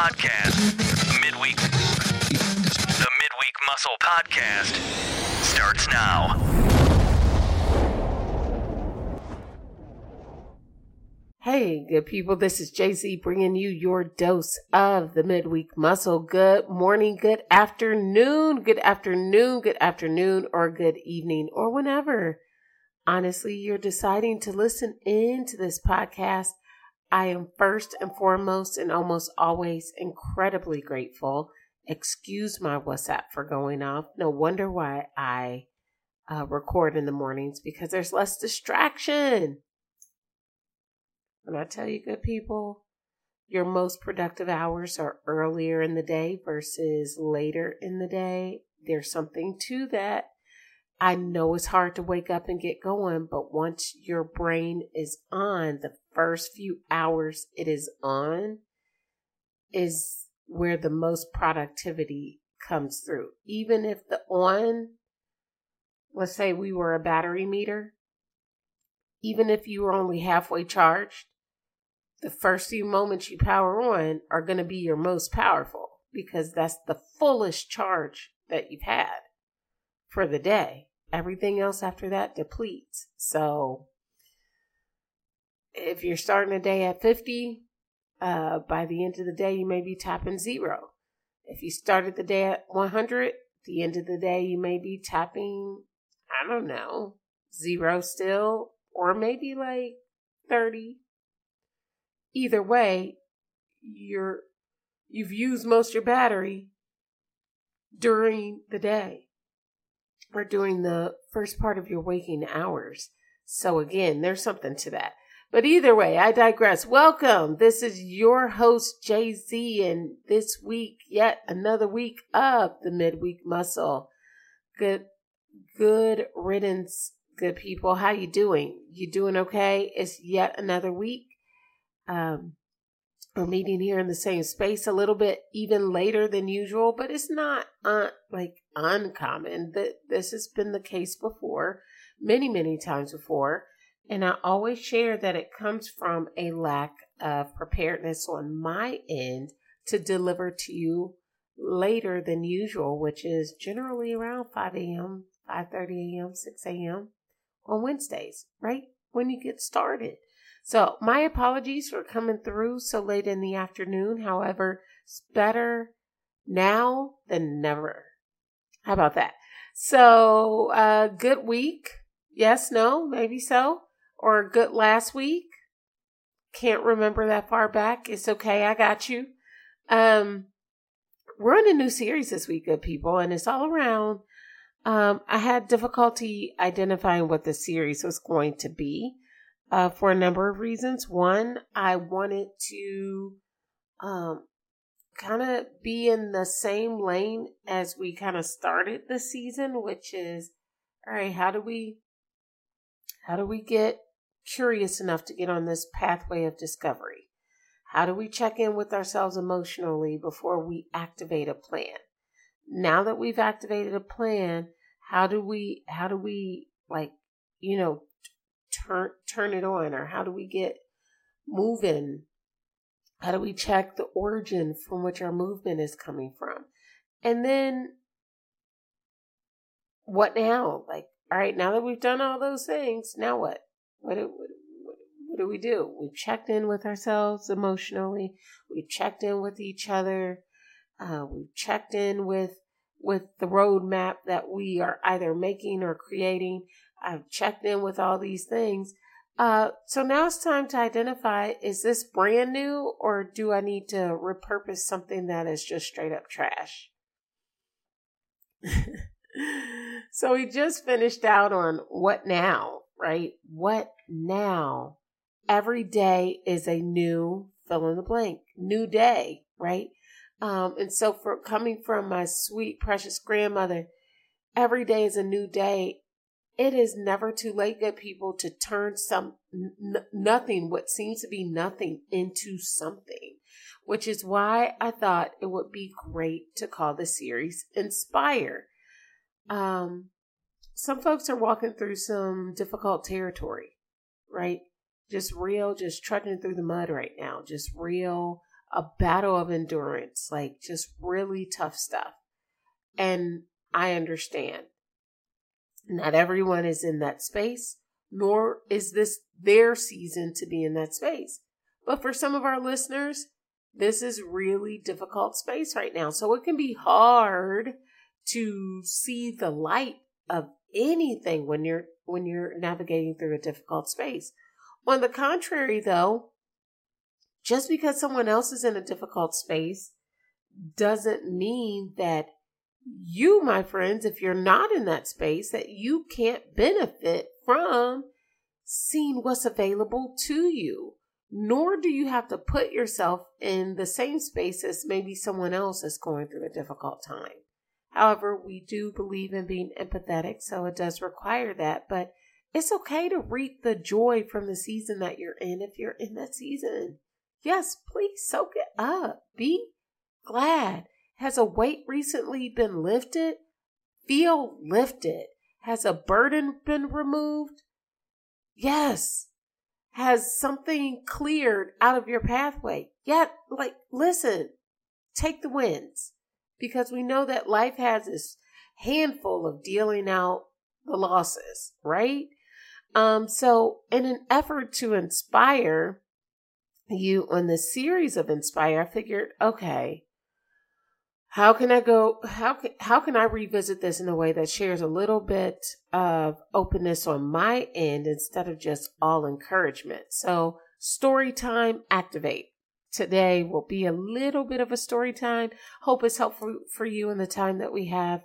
Podcast. Midweek. The Midweek Muscle Podcast starts now. Hey, good people. This is JZ bringing you your dose of the midweek muscle. Good morning, good afternoon, good afternoon, good afternoon, or good evening, or whenever. Honestly, you're deciding to listen in to this podcast. I am first and foremost and almost always incredibly grateful. Excuse my WhatsApp for going off. No wonder why I uh, record in the mornings because there's less distraction. When I tell you, good people, your most productive hours are earlier in the day versus later in the day. There's something to that. I know it's hard to wake up and get going, but once your brain is on, the first few hours it is on is where the most productivity comes through. Even if the on, let's say we were a battery meter, even if you were only halfway charged, the first few moments you power on are going to be your most powerful because that's the fullest charge that you've had for the day. Everything else after that depletes. So if you're starting a day at 50, uh, by the end of the day, you may be tapping zero. If you started the day at 100, the end of the day, you may be tapping, I don't know, zero still, or maybe like 30, either way, you're you've used most of your battery during the day or during the first part of your waking hours. So again, there's something to that. But either way, I digress. Welcome. This is your host, JZ, and this week, yet another week of the midweek muscle. Good, good riddance, good people. How you doing? You doing okay? It's yet another week um, we're meeting here in the same space a little bit even later than usual, but it's not uh, like uncommon. That this has been the case before, many many times before, and I always share that it comes from a lack of preparedness on my end to deliver to you later than usual, which is generally around 5 a.m., 5:30 a.m., 6 a.m. on Wednesdays, right when you get started. So, my apologies for coming through so late in the afternoon. However, it's better now than never. How about that? So, uh, good week. Yes, no, maybe so. Or good last week. Can't remember that far back. It's okay. I got you. Um, we're in a new series this week, good people, and it's all around. Um, I had difficulty identifying what the series was going to be uh, for a number of reasons. One, I wanted to um, kind of be in the same lane as we kind of started the season, which is all right. How do we how do we get curious enough to get on this pathway of discovery? How do we check in with ourselves emotionally before we activate a plan? Now that we've activated a plan, how do we how do we like you know turn turn it on or how do we get moving how do we check the origin from which our movement is coming from and then what now like all right now that we've done all those things now what what do, what, do we do? We've checked in with ourselves emotionally. We've checked in with each other. Uh, we've checked in with with the roadmap that we are either making or creating. I've checked in with all these things. Uh, so now it's time to identify is this brand new or do I need to repurpose something that is just straight up trash? so we just finished out on what now, right? What now? Every day is a new fill in the blank, new day, right? Um, and so for coming from my sweet, precious grandmother, every day is a new day it is never too late, good people, to turn some n- nothing, what seems to be nothing, into something. Which is why I thought it would be great to call the series Inspire. Um, some folks are walking through some difficult territory, right? Just real, just trudging through the mud right now. Just real a battle of endurance, like just really tough stuff. And I understand. Not everyone is in that space, nor is this their season to be in that space. But for some of our listeners, this is really difficult space right now. So it can be hard to see the light of anything when you're when you're navigating through a difficult space. On the contrary though, just because someone else is in a difficult space doesn't mean that you, my friends, if you're not in that space, that you can't benefit from seeing what's available to you. Nor do you have to put yourself in the same space as maybe someone else is going through a difficult time. However, we do believe in being empathetic, so it does require that. But it's okay to reap the joy from the season that you're in if you're in that season. Yes, please soak it up. Be glad. Has a weight recently been lifted? Feel lifted. Has a burden been removed? Yes. Has something cleared out of your pathway? Yet, like, listen, take the wins because we know that life has this handful of dealing out the losses, right? Um, so in an effort to inspire you on this series of Inspire, I figured, okay, how can I go how can how can I revisit this in a way that shares a little bit of openness on my end instead of just all encouragement? So story time activate today will be a little bit of a story time. Hope it's helpful for you in the time that we have.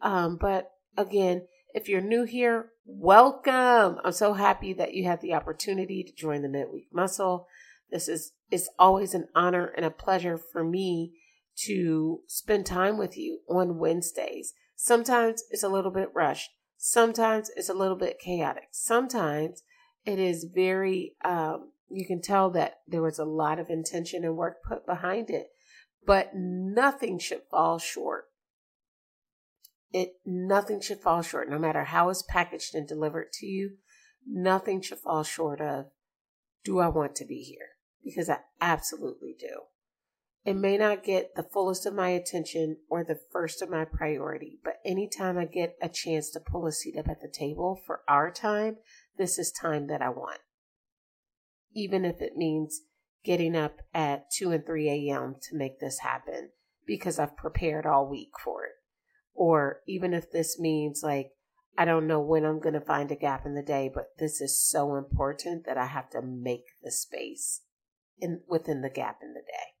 Um, but again, if you're new here, welcome. I'm so happy that you had the opportunity to join the Midweek Muscle. This is it's always an honor and a pleasure for me to spend time with you on Wednesdays. Sometimes it's a little bit rushed. Sometimes it's a little bit chaotic. Sometimes it is very um, you can tell that there was a lot of intention and work put behind it, but nothing should fall short. It nothing should fall short, no matter how it's packaged and delivered to you. Nothing should fall short of, do I want to be here? Because I absolutely do. It may not get the fullest of my attention or the first of my priority, but anytime I get a chance to pull a seat up at the table for our time, this is time that I want even if it means getting up at 2 and 3 a.m. to make this happen because I've prepared all week for it. Or even if this means like, I don't know when I'm going to find a gap in the day, but this is so important that I have to make the space in within the gap in the day.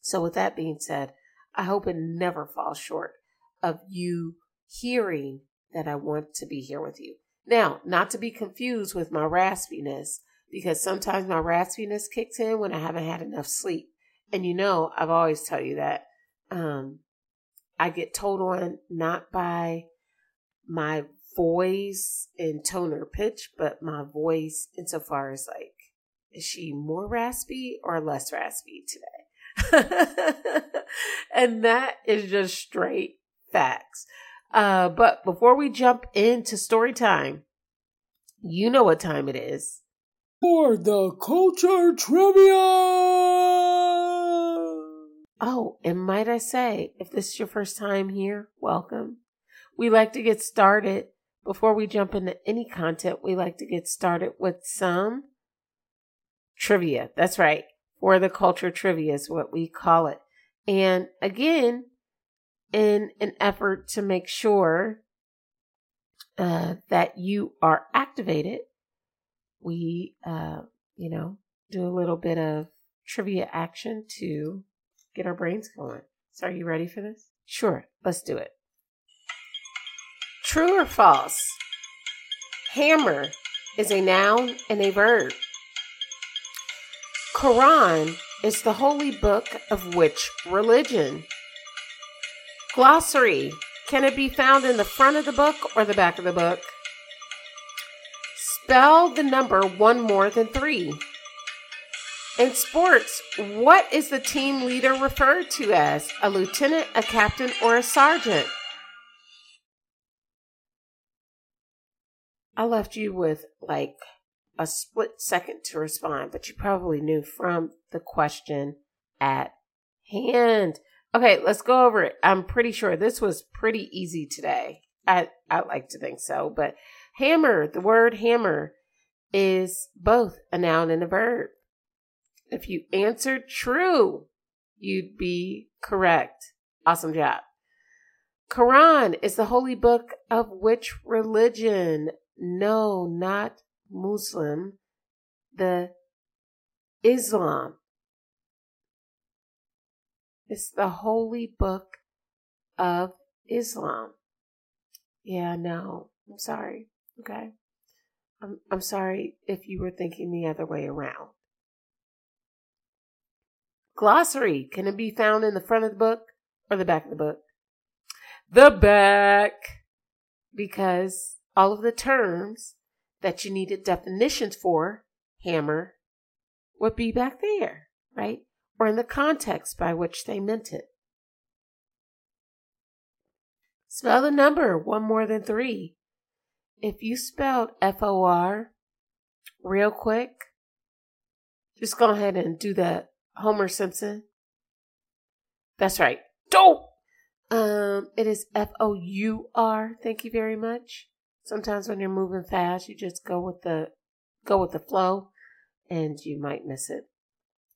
So with that being said, I hope it never falls short of you hearing that I want to be here with you. Now, not to be confused with my raspiness because sometimes my raspiness kicks in when I haven't had enough sleep. And you know, I've always tell you that um, I get told on not by my voice and tone or pitch, but my voice insofar as like, is she more raspy or less raspy today? and that is just straight facts. Uh, but before we jump into story time, you know what time it is for the culture trivia. Oh, and might I say, if this is your first time here, welcome. We like to get started before we jump into any content. We like to get started with some trivia. That's right. For the culture trivia is what we call it. And again, in an effort to make sure uh, that you are activated we, uh, you know, do a little bit of trivia action to get our brains going. So, are you ready for this? Sure, let's do it. True or false? Hammer is a noun and a verb. Quran is the holy book of which religion? Glossary. Can it be found in the front of the book or the back of the book? Spell the number one more than three. In sports, what is the team leader referred to as? A lieutenant, a captain, or a sergeant? I left you with like a split second to respond, but you probably knew from the question at hand. Okay, let's go over it. I'm pretty sure this was pretty easy today. I I like to think so, but hammer, the word hammer is both a noun and a verb. If you answered true, you'd be correct. Awesome job. Quran is the holy book of which religion? No, not Muslim. The Islam. It's the holy book of Islam. Yeah, no. I'm sorry. Okay. I'm I'm sorry if you were thinking the other way around. Glossary. Can it be found in the front of the book or the back of the book? The back. Because all of the terms that you needed definitions for, hammer, would be back there, right? Or in the context by which they meant it. Spell the number one more than three. If you spelled F O R real quick, just go ahead and do the Homer Simpson. That's right. Dope. Um, it is F O U R. Thank you very much. Sometimes when you're moving fast, you just go with the go with the flow, and you might miss it.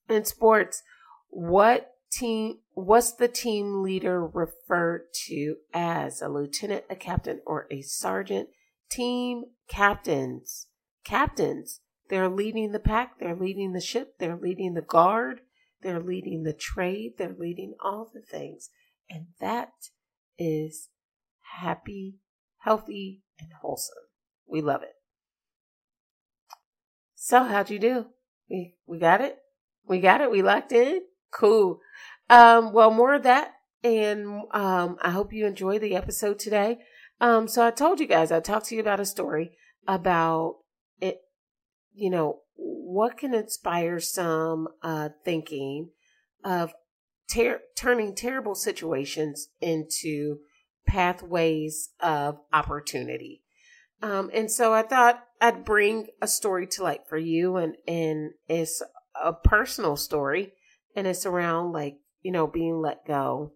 In sports, what team? What's the team leader referred to as a lieutenant, a captain, or a sergeant? Team captains. Captains. They're leading the pack. They're leading the ship. They're leading the guard. They're leading the trade. They're leading all the things. And that is happy, healthy, and wholesome. We love it. So, how'd you do? We, we got it? We got it? We locked in? Cool. Um, well, more of that. And um, I hope you enjoy the episode today. Um, so I told you guys, I talked to you about a story about it, you know, what can inspire some uh, thinking of ter- turning terrible situations into pathways of opportunity. Um, and so I thought I'd bring a story to light for you, and and it's a personal story, and it's around like you know being let go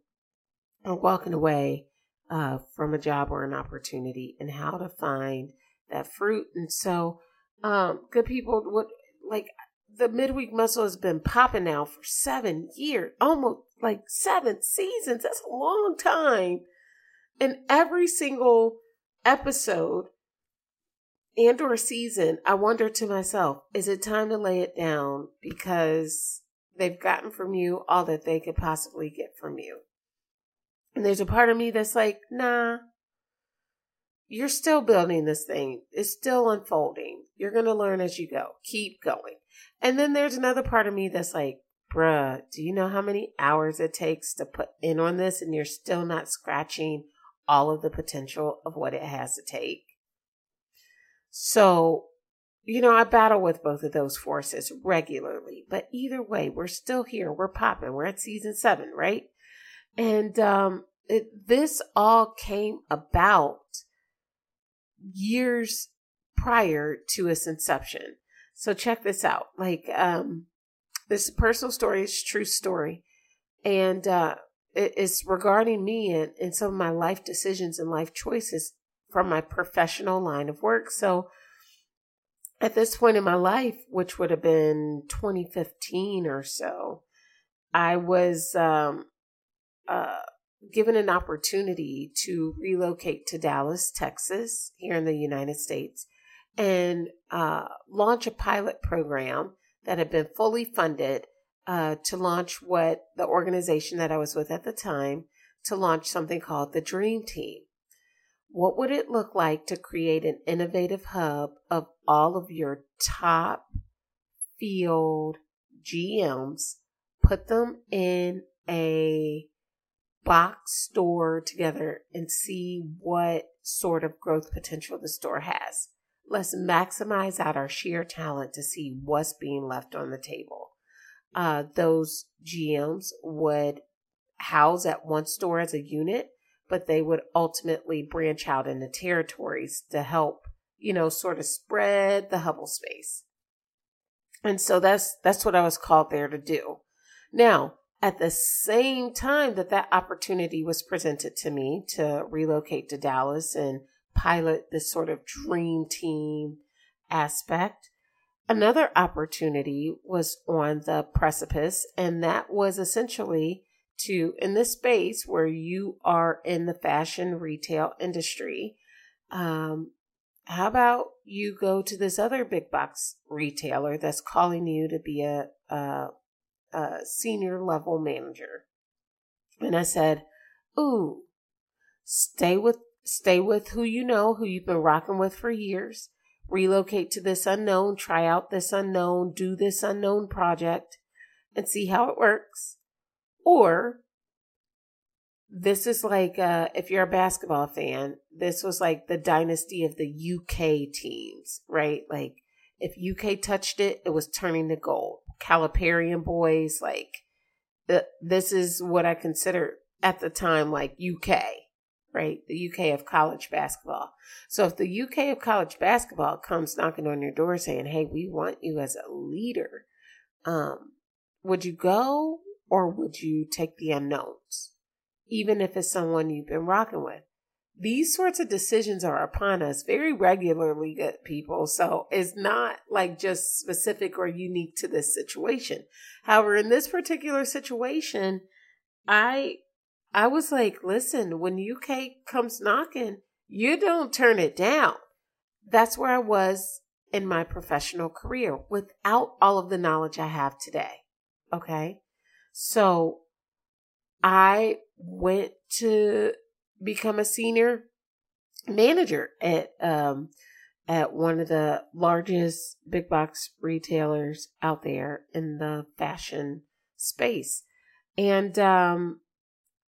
or walking away uh, from a job or an opportunity, and how to find that fruit. And so, um, good people would like the midweek muscle has been popping now for seven years, almost like seven seasons. That's a long time. And every single episode and or season, I wonder to myself, is it time to lay it down because they've gotten from you all that they could possibly get from you? And there's a part of me that's like, nah, you're still building this thing. It's still unfolding. You're going to learn as you go. Keep going. And then there's another part of me that's like, bruh, do you know how many hours it takes to put in on this and you're still not scratching all of the potential of what it has to take? So, you know, I battle with both of those forces regularly, but either way, we're still here. We're popping. We're at season seven, right? And um, it, this all came about years prior to its inception. So check this out. Like, um, this personal story is true story. And, uh, it's regarding me and, and some of my life decisions and life choices from my professional line of work. So at this point in my life, which would have been 2015 or so, I was, um, uh, given an opportunity to relocate to Dallas, Texas, here in the United States, and uh, launch a pilot program that had been fully funded uh, to launch what the organization that I was with at the time to launch something called the Dream Team. What would it look like to create an innovative hub of all of your top field GMs, put them in a box store together and see what sort of growth potential the store has. Let's maximize out our sheer talent to see what's being left on the table. Uh, those GMs would house at one store as a unit, but they would ultimately branch out into territories to help, you know, sort of spread the Hubble space. And so that's that's what I was called there to do. Now, at the same time that that opportunity was presented to me to relocate to Dallas and pilot this sort of dream team aspect, another opportunity was on the precipice, and that was essentially to, in this space where you are in the fashion retail industry, um, how about you go to this other big box retailer that's calling you to be a, a, senior level manager? And I said, Ooh, stay with stay with who you know, who you've been rocking with for years. Relocate to this unknown, try out this unknown, do this unknown project, and see how it works. Or this is like uh, if you're a basketball fan, this was like the dynasty of the UK teams, right? Like if UK touched it, it was turning to gold. Caliparian boys, like the, this is what I consider at the time like UK, right? The UK of college basketball. So if the UK of college basketball comes knocking on your door saying, "Hey, we want you as a leader," um, would you go or would you take the unknowns? even if it's someone you've been rocking with. These sorts of decisions are upon us very regularly, good people. So it's not like just specific or unique to this situation. However, in this particular situation, I I was like, listen, when UK comes knocking, you don't turn it down. That's where I was in my professional career without all of the knowledge I have today. Okay. So I went to become a senior manager at um, at one of the largest big box retailers out there in the fashion space. And um,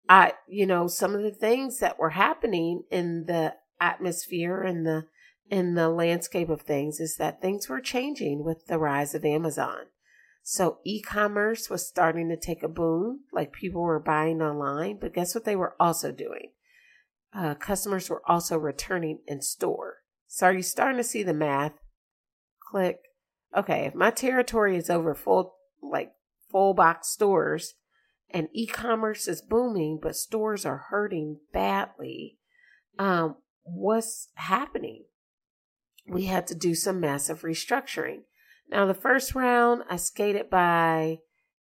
I, you know, some of the things that were happening in the atmosphere and the in the landscape of things is that things were changing with the rise of Amazon. So e-commerce was starting to take a boom, like people were buying online. But guess what they were also doing? Uh, customers were also returning in store. So are you starting to see the math? Click. Okay, if my territory is over full, like full box stores, and e-commerce is booming, but stores are hurting badly, um, what's happening? We had to do some massive restructuring. Now, the first round, I skated by.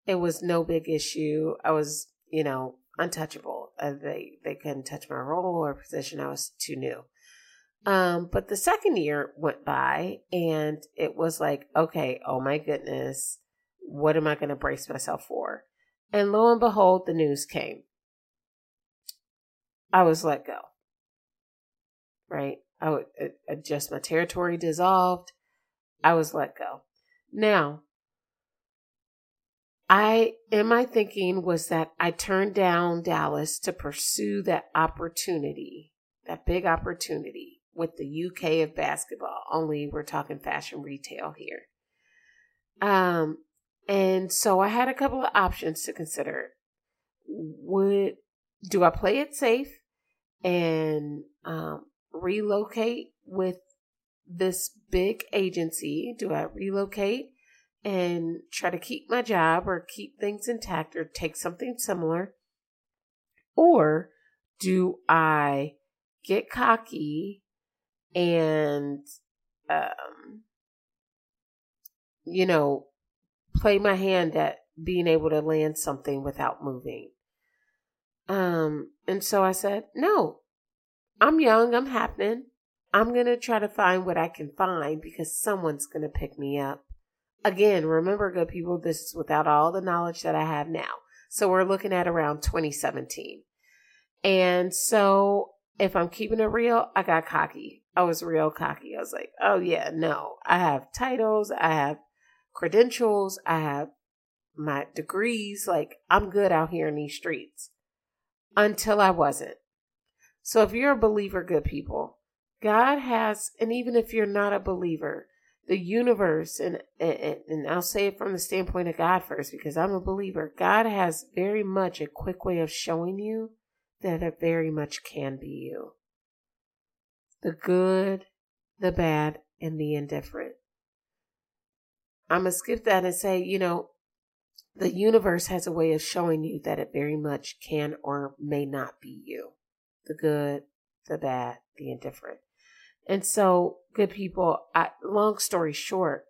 It was no big issue. I was, you know, untouchable. Uh, they they couldn't touch my role or position. I was too new. Um, but the second year went by, and it was like, okay, oh my goodness, what am I going to brace myself for? And lo and behold, the news came. I was let go. Right? I would adjust my territory dissolved. I was let go. Now, I in my thinking was that I turned down Dallas to pursue that opportunity, that big opportunity with the UK of basketball. Only we're talking fashion retail here. Um, and so I had a couple of options to consider. Would do I play it safe and um, relocate with this big agency? Do I relocate and try to keep my job or keep things intact or take something similar? Or do I get cocky and, um, you know, play my hand at being able to land something without moving? Um, and so I said, no, I'm young, I'm happening. I'm going to try to find what I can find because someone's going to pick me up. Again, remember, good people, this is without all the knowledge that I have now. So we're looking at around 2017. And so if I'm keeping it real, I got cocky. I was real cocky. I was like, oh, yeah, no, I have titles, I have credentials, I have my degrees. Like, I'm good out here in these streets until I wasn't. So if you're a believer, good people, God has, and even if you're not a believer, the universe, and, and, and I'll say it from the standpoint of God first because I'm a believer, God has very much a quick way of showing you that it very much can be you. The good, the bad, and the indifferent. I'm going to skip that and say, you know, the universe has a way of showing you that it very much can or may not be you the good, the bad, the indifferent. And so, good people, I, long story short,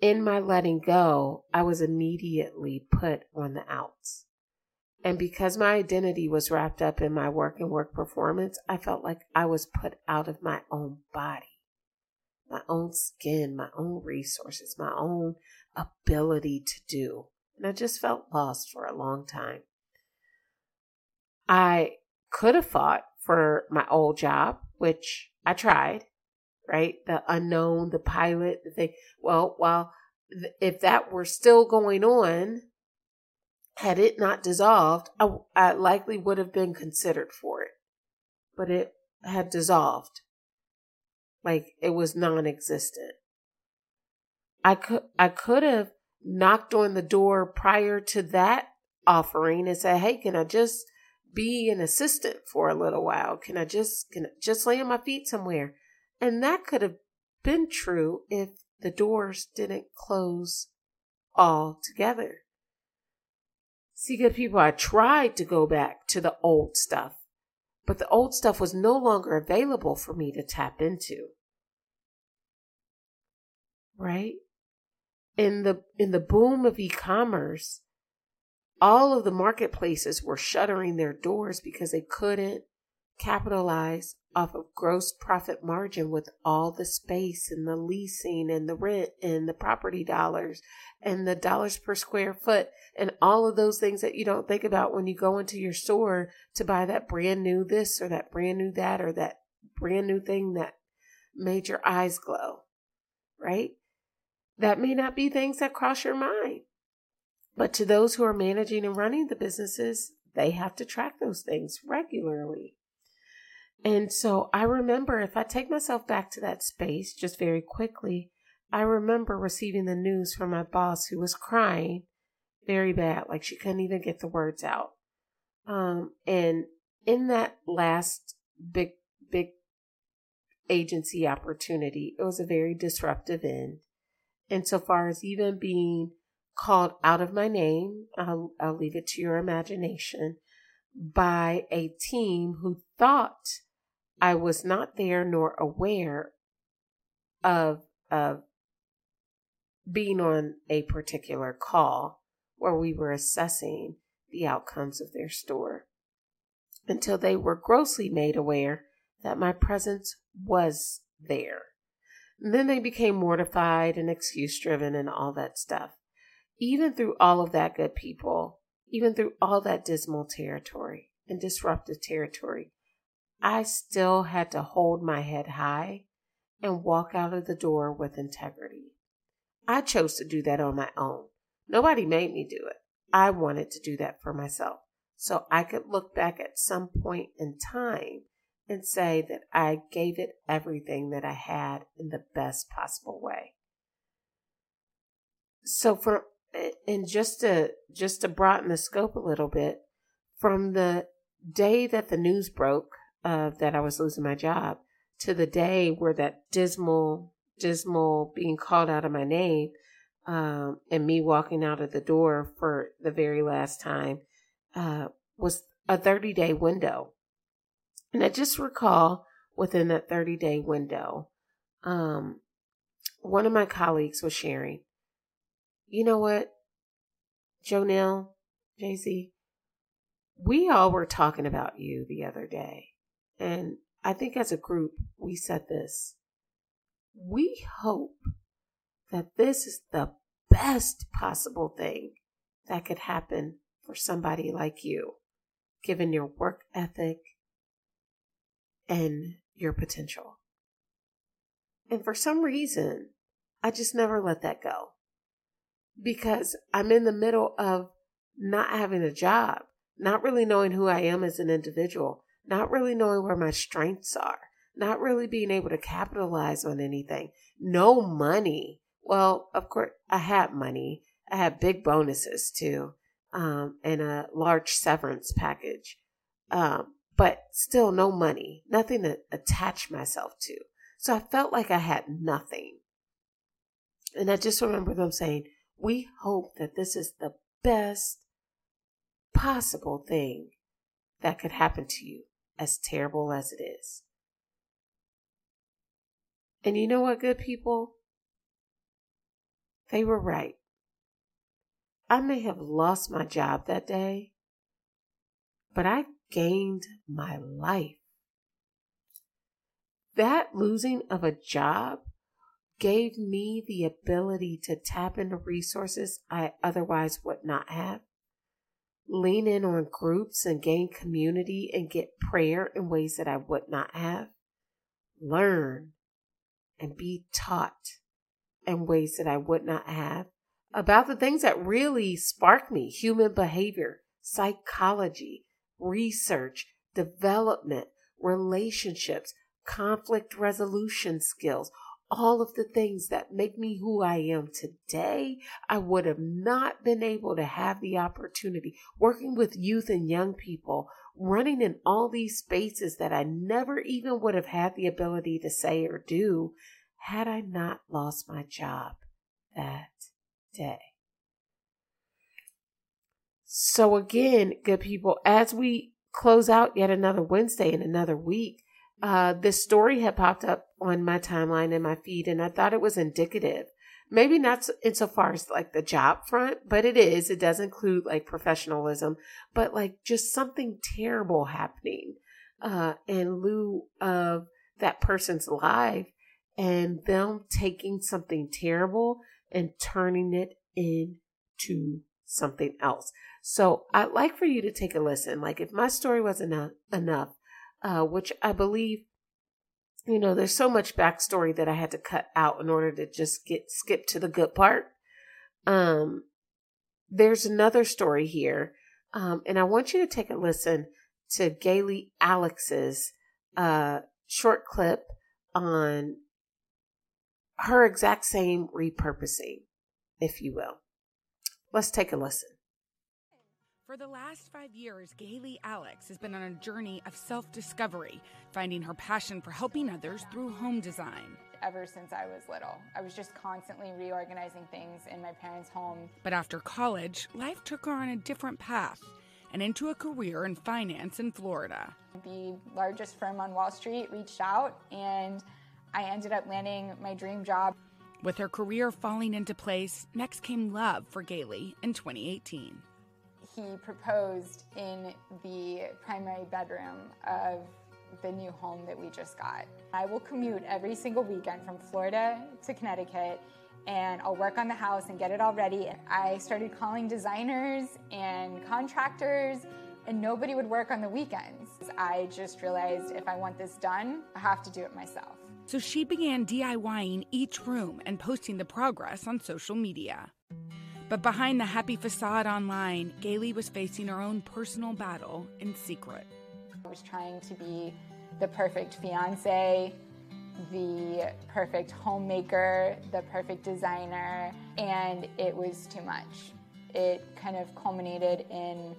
in my letting go, I was immediately put on the outs. And because my identity was wrapped up in my work and work performance, I felt like I was put out of my own body, my own skin, my own resources, my own ability to do. And I just felt lost for a long time. I could have fought for my old job, which I tried, right? The unknown, the pilot, the thing. Well, while if that were still going on, had it not dissolved, I, I likely would have been considered for it. But it had dissolved. Like it was non existent. I could I could have knocked on the door prior to that offering and said, Hey, can I just be an assistant for a little while? Can I just can I just lay on my feet somewhere? And that could have been true if the doors didn't close all together. See, good people, I tried to go back to the old stuff, but the old stuff was no longer available for me to tap into. Right? In the in the boom of e-commerce, all of the marketplaces were shuttering their doors because they couldn't capitalize off of gross profit margin with all the space and the leasing and the rent and the property dollars and the dollars per square foot and all of those things that you don't think about when you go into your store to buy that brand new this or that brand new that or that brand new thing that made your eyes glow, right? That may not be things that cross your mind. But to those who are managing and running the businesses, they have to track those things regularly. And so I remember if I take myself back to that space just very quickly, I remember receiving the news from my boss who was crying very bad, like she couldn't even get the words out. Um, and in that last big, big agency opportunity, it was a very disruptive end. Insofar as even being called out of my name, I'll, I'll leave it to your imagination, by a team who thought I was not there nor aware of, of being on a particular call where we were assessing the outcomes of their store until they were grossly made aware that my presence was there. And then they became mortified and excuse driven and all that stuff. Even through all of that, good people, even through all that dismal territory and disruptive territory, I still had to hold my head high and walk out of the door with integrity. I chose to do that on my own. Nobody made me do it. I wanted to do that for myself so I could look back at some point in time and say that I gave it everything that I had in the best possible way. So for and just to just to broaden the scope a little bit, from the day that the news broke of that I was losing my job to the day where that dismal, dismal being called out of my name, um, and me walking out of the door for the very last time, uh, was a 30 day window. And I just recall within that 30 day window, um, one of my colleagues was sharing, you know what, Jonelle, JC, we all were talking about you the other day. And I think as a group, we said this. We hope that this is the best possible thing that could happen for somebody like you, given your work ethic and your potential. And for some reason, I just never let that go because I'm in the middle of not having a job, not really knowing who I am as an individual, not really knowing where my strengths are, not really being able to capitalize on anything, no money. Well, of course, I had money. I had big bonuses too, um, and a large severance package, um, but still no money, nothing to attach myself to. So I felt like I had nothing. And I just remember them saying, We hope that this is the best possible thing that could happen to you, as terrible as it is. And you know what, good people? They were right. I may have lost my job that day, but I gained my life. That losing of a job gave me the ability to tap into resources I otherwise would not have. Lean in on groups and gain community and get prayer in ways that I would not have. Learn and be taught in ways that I would not have about the things that really spark me human behavior, psychology, research, development, relationships, conflict resolution skills, all of the things that make me who I am today, I would have not been able to have the opportunity working with youth and young people, running in all these spaces that I never even would have had the ability to say or do had I not lost my job that day. So, again, good people, as we close out yet another Wednesday in another week, uh, this story had popped up on my timeline and my feed, and I thought it was indicative. Maybe not insofar as like the job front, but it is. It does include like professionalism, but like just something terrible happening uh, in lieu of that person's life and them taking something terrible and turning it into something else. So I'd like for you to take a listen. Like if my story wasn't enough, enough uh, which I believe, you know, there's so much backstory that I had to cut out in order to just get skip to the good part. Um, there's another story here, um, and I want you to take a listen to Gailey Alix's uh, short clip on her exact same repurposing, if you will. Let's take a listen. For the last five years, Gailey Alix has been on a journey of self discovery, finding her passion for helping others through home design. Ever since I was little, I was just constantly reorganizing things in my parents' home. But after college, life took her on a different path and into a career in finance in Florida. The largest firm on Wall Street reached out, and I ended up landing my dream job. With her career falling into place, next came love for Gailey in 2018 he proposed in the primary bedroom of the new home that we just got. I will commute every single weekend from Florida to Connecticut and I'll work on the house and get it all ready. I started calling designers and contractors and nobody would work on the weekends. I just realized if I want this done, I have to do it myself. So she began DIYing each room and posting the progress on social media. But behind the happy facade online, Gailey was facing her own personal battle in secret. I was trying to be the perfect fiance, the perfect homemaker, the perfect designer, and it was too much. It kind of culminated in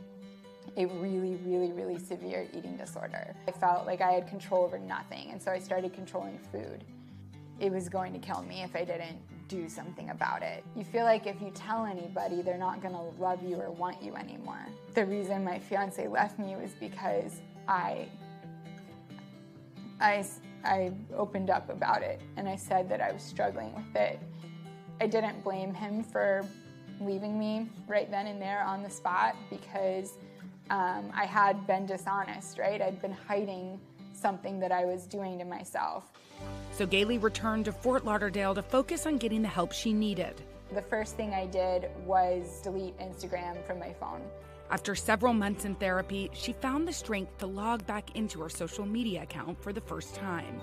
a really, really, really severe eating disorder. I felt like I had control over nothing, and so I started controlling food. It was going to kill me if I didn't do something about it. You feel like if you tell anybody, they're not gonna love you or want you anymore. The reason my fiance left me was because I, I, I opened up about it and I said that I was struggling with it. I didn't blame him for leaving me right then and there on the spot because um, I had been dishonest, right? I'd been hiding something that I was doing to myself. So Gailey returned to Fort Lauderdale to focus on getting the help she needed. The first thing I did was delete Instagram from my phone. After several months in therapy, she found the strength to log back into her social media account for the first time.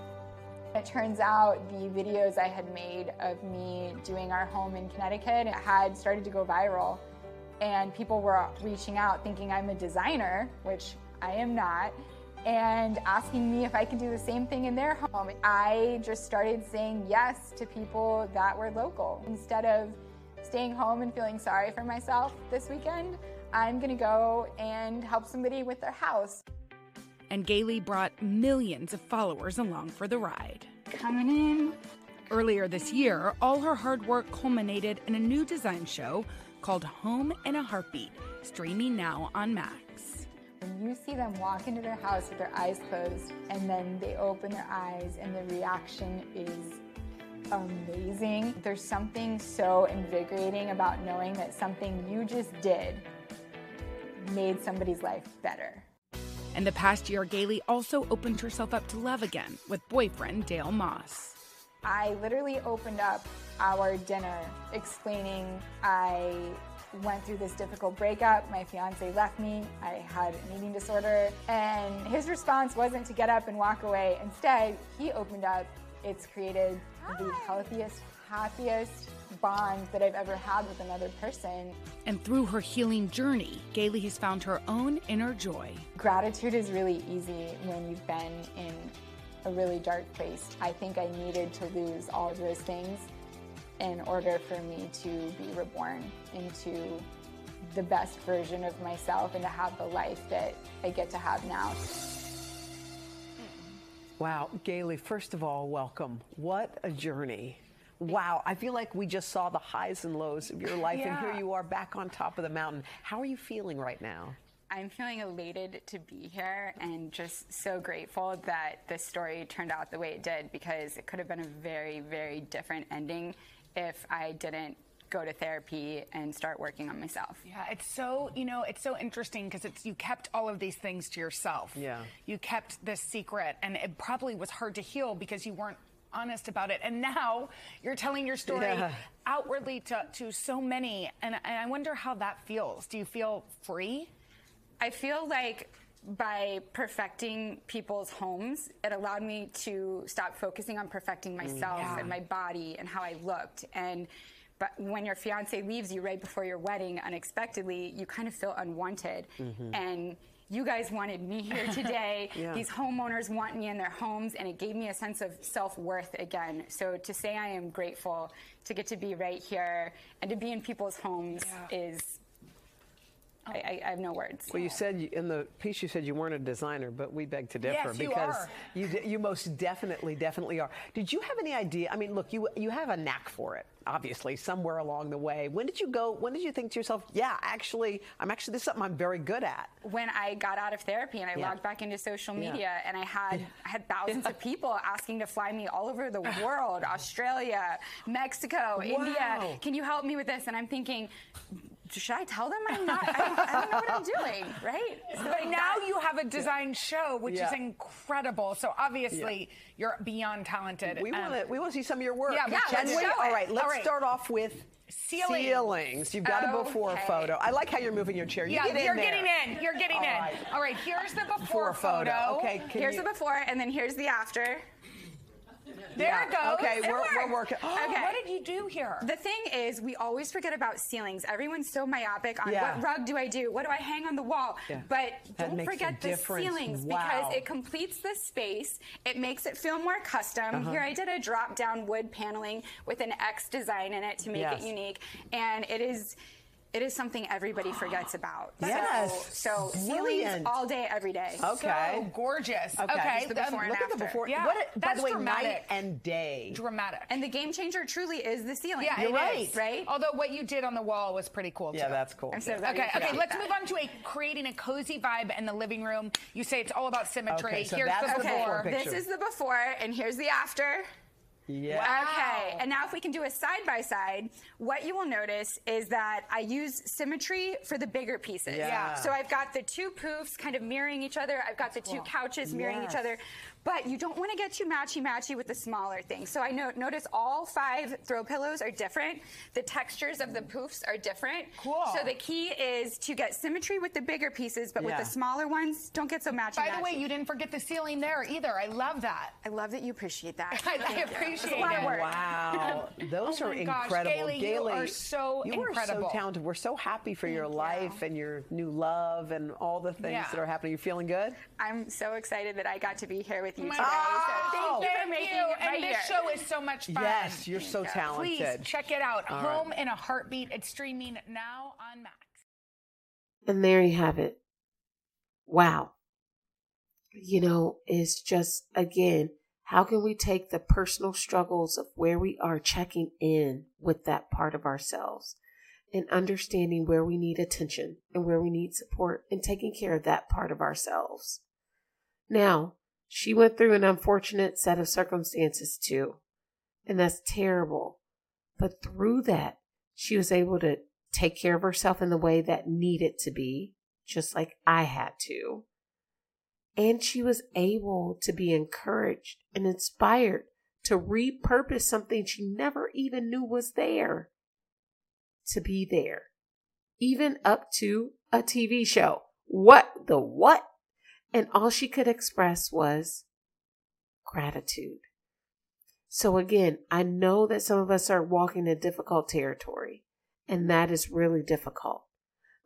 It turns out the videos I had made of me doing our home in Connecticut had started to go viral, and people were reaching out thinking I'm a designer, which I am not and asking me if I could do the same thing in their home. I just started saying yes to people that were local. Instead of staying home and feeling sorry for myself this weekend, I'm gonna go and help somebody with their house. And Gailey brought millions of followers along for the ride. Coming in Earlier this year, all her hard work culminated in a new design show called Home in a Heartbeat, streaming now on Max. When you see them walk into their house with their eyes closed and then they open their eyes and the reaction is amazing. There's something so invigorating about knowing that something you just did made somebody's life better. In the past year, Gailey also opened herself up to love again with boyfriend Dale Moss. I literally opened up our dinner explaining I went through this difficult breakup. My fiance left me. I had an eating disorder. And his response wasn't to get up and walk away. Instead, he opened up. It's created the healthiest, happiest bond that I've ever had with another person. And through her healing journey, Gailey has found her own inner joy. Gratitude is really easy when you've been in a really dark place. I think I needed to lose all of those things in order for me to be reborn into the best version of myself and to have the life that I get to have now. Wow, Gailey, first of all, welcome. What a journey. Wow, I feel like we just saw the highs and lows of your life, and here you are back on top of the mountain. How are you feeling right now? I'm feeling elated to be here and just so grateful that this story turned out the way it did because it could have been a very, very different ending if I didn't go to therapy and start working on myself. Yeah, it's so, you know, it's so interesting because it's you kept all of these things to yourself. Yeah. You kept this secret and it probably was hard to heal because you weren't honest about it. And now you're telling your story Yeah. outwardly to, to so many. And, and I wonder how that feels. Do you feel free? I feel like by perfecting people's homes, it allowed me to stop focusing on perfecting mm, myself Yeah. and my body and how I looked. And but when your fiance leaves you right before your wedding unexpectedly, you kind of feel unwanted. Mm-hmm. And you guys wanted me here today. Yeah. These homeowners want me in their homes, and it gave me a sense of self worth again. So to say I am grateful to get to be right here and to be in people's homes is. I, I, I have no words. Well, you said you- in the piece you said you weren't a designer, but we beg to differ Yes, you because are. you you most definitely definitely are. Did you have any idea? I mean, look, you you have a knack for it. Obviously, somewhere along the way. When did you go? When did you think to yourself, "Yeah, actually, I'm actually this is something I'm very good at." when I got out of therapy and I Yeah. logged back into social Yeah. media and I had I had thousands of people asking to fly me all over the world, Australia, Mexico, India. Can you help me with this? And I'm thinking, should I tell them I'm not? I don't, I don't know what I'm doing, right? So But now you have a design show, which Yeah. is incredible. So obviously you're beyond talented. We Um, want to we want to see some of your work. Yeah, Yeah, let's we? show All it. right, let's All right. start off with Ceilings. ceilings. You've got a before photo. I like how you're moving your chair. You yeah, get in you're there. getting in. You're getting All in. right. All right, here's the before, Before photo. Okay, can here's you- the before and then here's the after. There Yeah, it goes. okay, It we're- we're working- Okay. What did you do here? The thing is, we always forget about ceilings. Everyone's so myopic on Yeah. what rug do I do? What do I hang on the wall? Yeah. But That don't forget the difference. ceilings Wow. because it completes the space. It makes it feel more custom. Uh-huh. Here I did a drop down wood paneling with an X design in it to make Yes. it unique. And it is it is something everybody forgets about. Yes. So, so ceilings all day, every day. Okay. So gorgeous. Okay. Okay. Just the before um, and Look at the before. Yeah, What, by that's the way, dramatic. night and day. Dramatic. And the game changer truly is the ceiling. yeah, You're it right. is. Right? Although what you did on the wall was pretty cool too. Yeah, too. that's cool. I'm so glad you Okay, okay, let's that. move on to a creating a cozy vibe in the living room. You say it's all about symmetry. Okay, so Here's that's the the Okay, before. picture. this is the before, and here's the after. Yeah. Okay, and now if we can do a side by side, what you will notice is that I use symmetry for the bigger pieces. Yeah. So I've got the two poofs kind of mirroring each other. I've got the two couches mirroring Yes. each other. But you don't want to get too matchy matchy with the smaller things. So I no- notice all five throw pillows are different. The textures of the poofs are different. Cool. So the key is to get symmetry with the bigger pieces, but Yeah. with the smaller ones, don't get so matchy By the way, you didn't forget the ceiling there either. I love that. I love that you appreciate that. I, I appreciate It's a lot of it. work. Wow, oh those Oh are my gosh, incredible. Gailey, you are so you are so talented. We're so happy for your life and your new love and all the things Yeah. that are happening. You're feeling good? I'm so excited that I got to be here with you today. God. So thank oh. you for making it right And this here. show is so much fun. Yes, you're so talented. Please check it out. All right. Home in a Heartbeat. It's streaming now on Max. And there you have it. Wow. You know, it's just, again, How can we take the personal struggles of where we are checking in with that part of ourselves and understanding where we need attention and where we need support and taking care of that part of ourselves? Now, she went through an unfortunate set of circumstances too, and that's terrible. But through that, she was able to take care of herself in the way that needed to be, just like I had to. And she was able to be encouraged and inspired to repurpose something she never even knew was there to be there, even up to a TV show. What the what? And all she could express was gratitude. So again, I know that some of us are walking in difficult territory, and that is really difficult.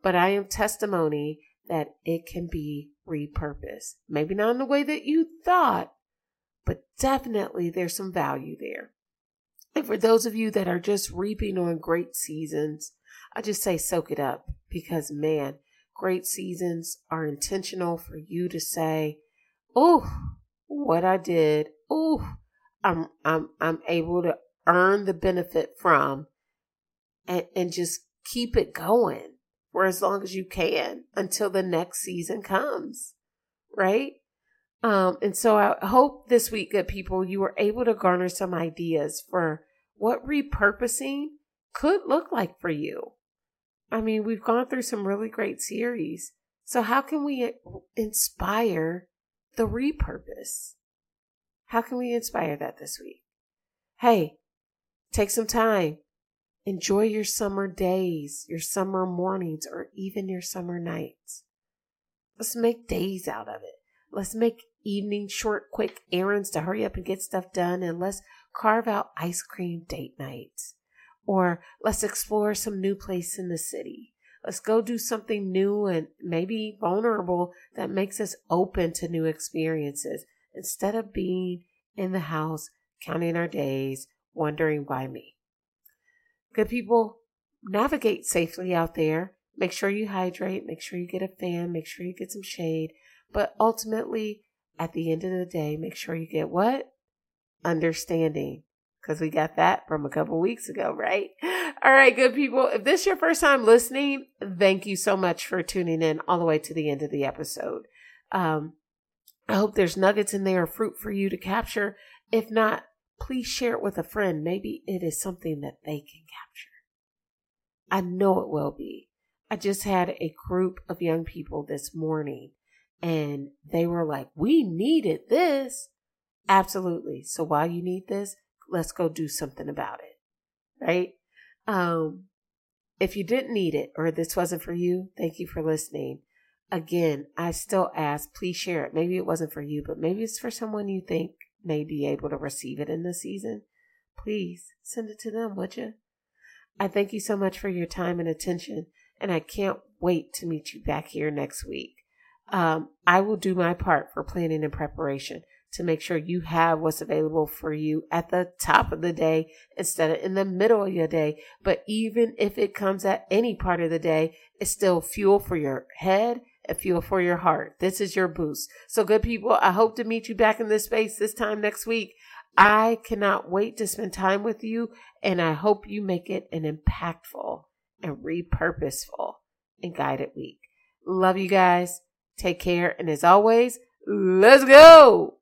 But I am testimony that it can be repurposed. Maybe not in the way that you thought, but definitely there's some value there. And for those of you that are just reaping on great seasons, I just say soak it up because man, great seasons are intentional for you to say, "Oh, what I did. Oh, I'm I'm I'm able to earn the benefit from and and just keep it going for as long as you can until the next season comes." Right? Um, and so I hope this week, good people, you were able to garner some ideas for what repurposing could look like for you. I mean, we've gone through some really great series. So, how can we inspire the repurpose? How can we inspire that this week? Hey, take some time. Enjoy your summer days, your summer mornings, or even your summer nights. Let's make days out of it. Let's make evening short, quick errands to hurry up and get stuff done, and let's carve out ice cream date nights. Or let's explore some new place in the city. Let's go do something new and maybe vulnerable that makes us open to new experiences instead of being in the house, counting our days, wondering why me. Good people, navigate safely out there. Make sure you hydrate, make sure you get a fan, make sure you get some shade. But ultimately, at the end of the day, make sure you get what? Understanding because we got that from a couple weeks ago, right? All right, good people. If this is your first time listening, thank you so much for tuning in all the way to the end of the episode. Um, I hope there's nuggets in there, fruit for you to capture. If not, please share it with a friend. Maybe it is something that they can capture. I know it will be. I just had a group of young people this morning and they were like, We needed this. Absolutely. So while you need this, let's go do something about it. Right? Um, if you didn't need it or this wasn't for you, thank you for listening. Again, I still ask, please share it. Maybe it wasn't for you, but maybe it's for someone you think may be able to receive it in this season. Please send it to them, would you? I thank you so much for your time and attention, and I can't wait to meet you back here next week. Um, I will do my part for planning and preparation to make sure you have what's available for you at the top of the day instead of in the middle of your day. But even if it comes at any part of the day, it's still fuel for your head and fuel for your heart. This is your boost. So, good people, I hope to meet you back in this space this time next week. I cannot wait to spend time with you, and I hope you make it an impactful and repurposeful and guided week. Love you guys. Take care. And as always, let's go.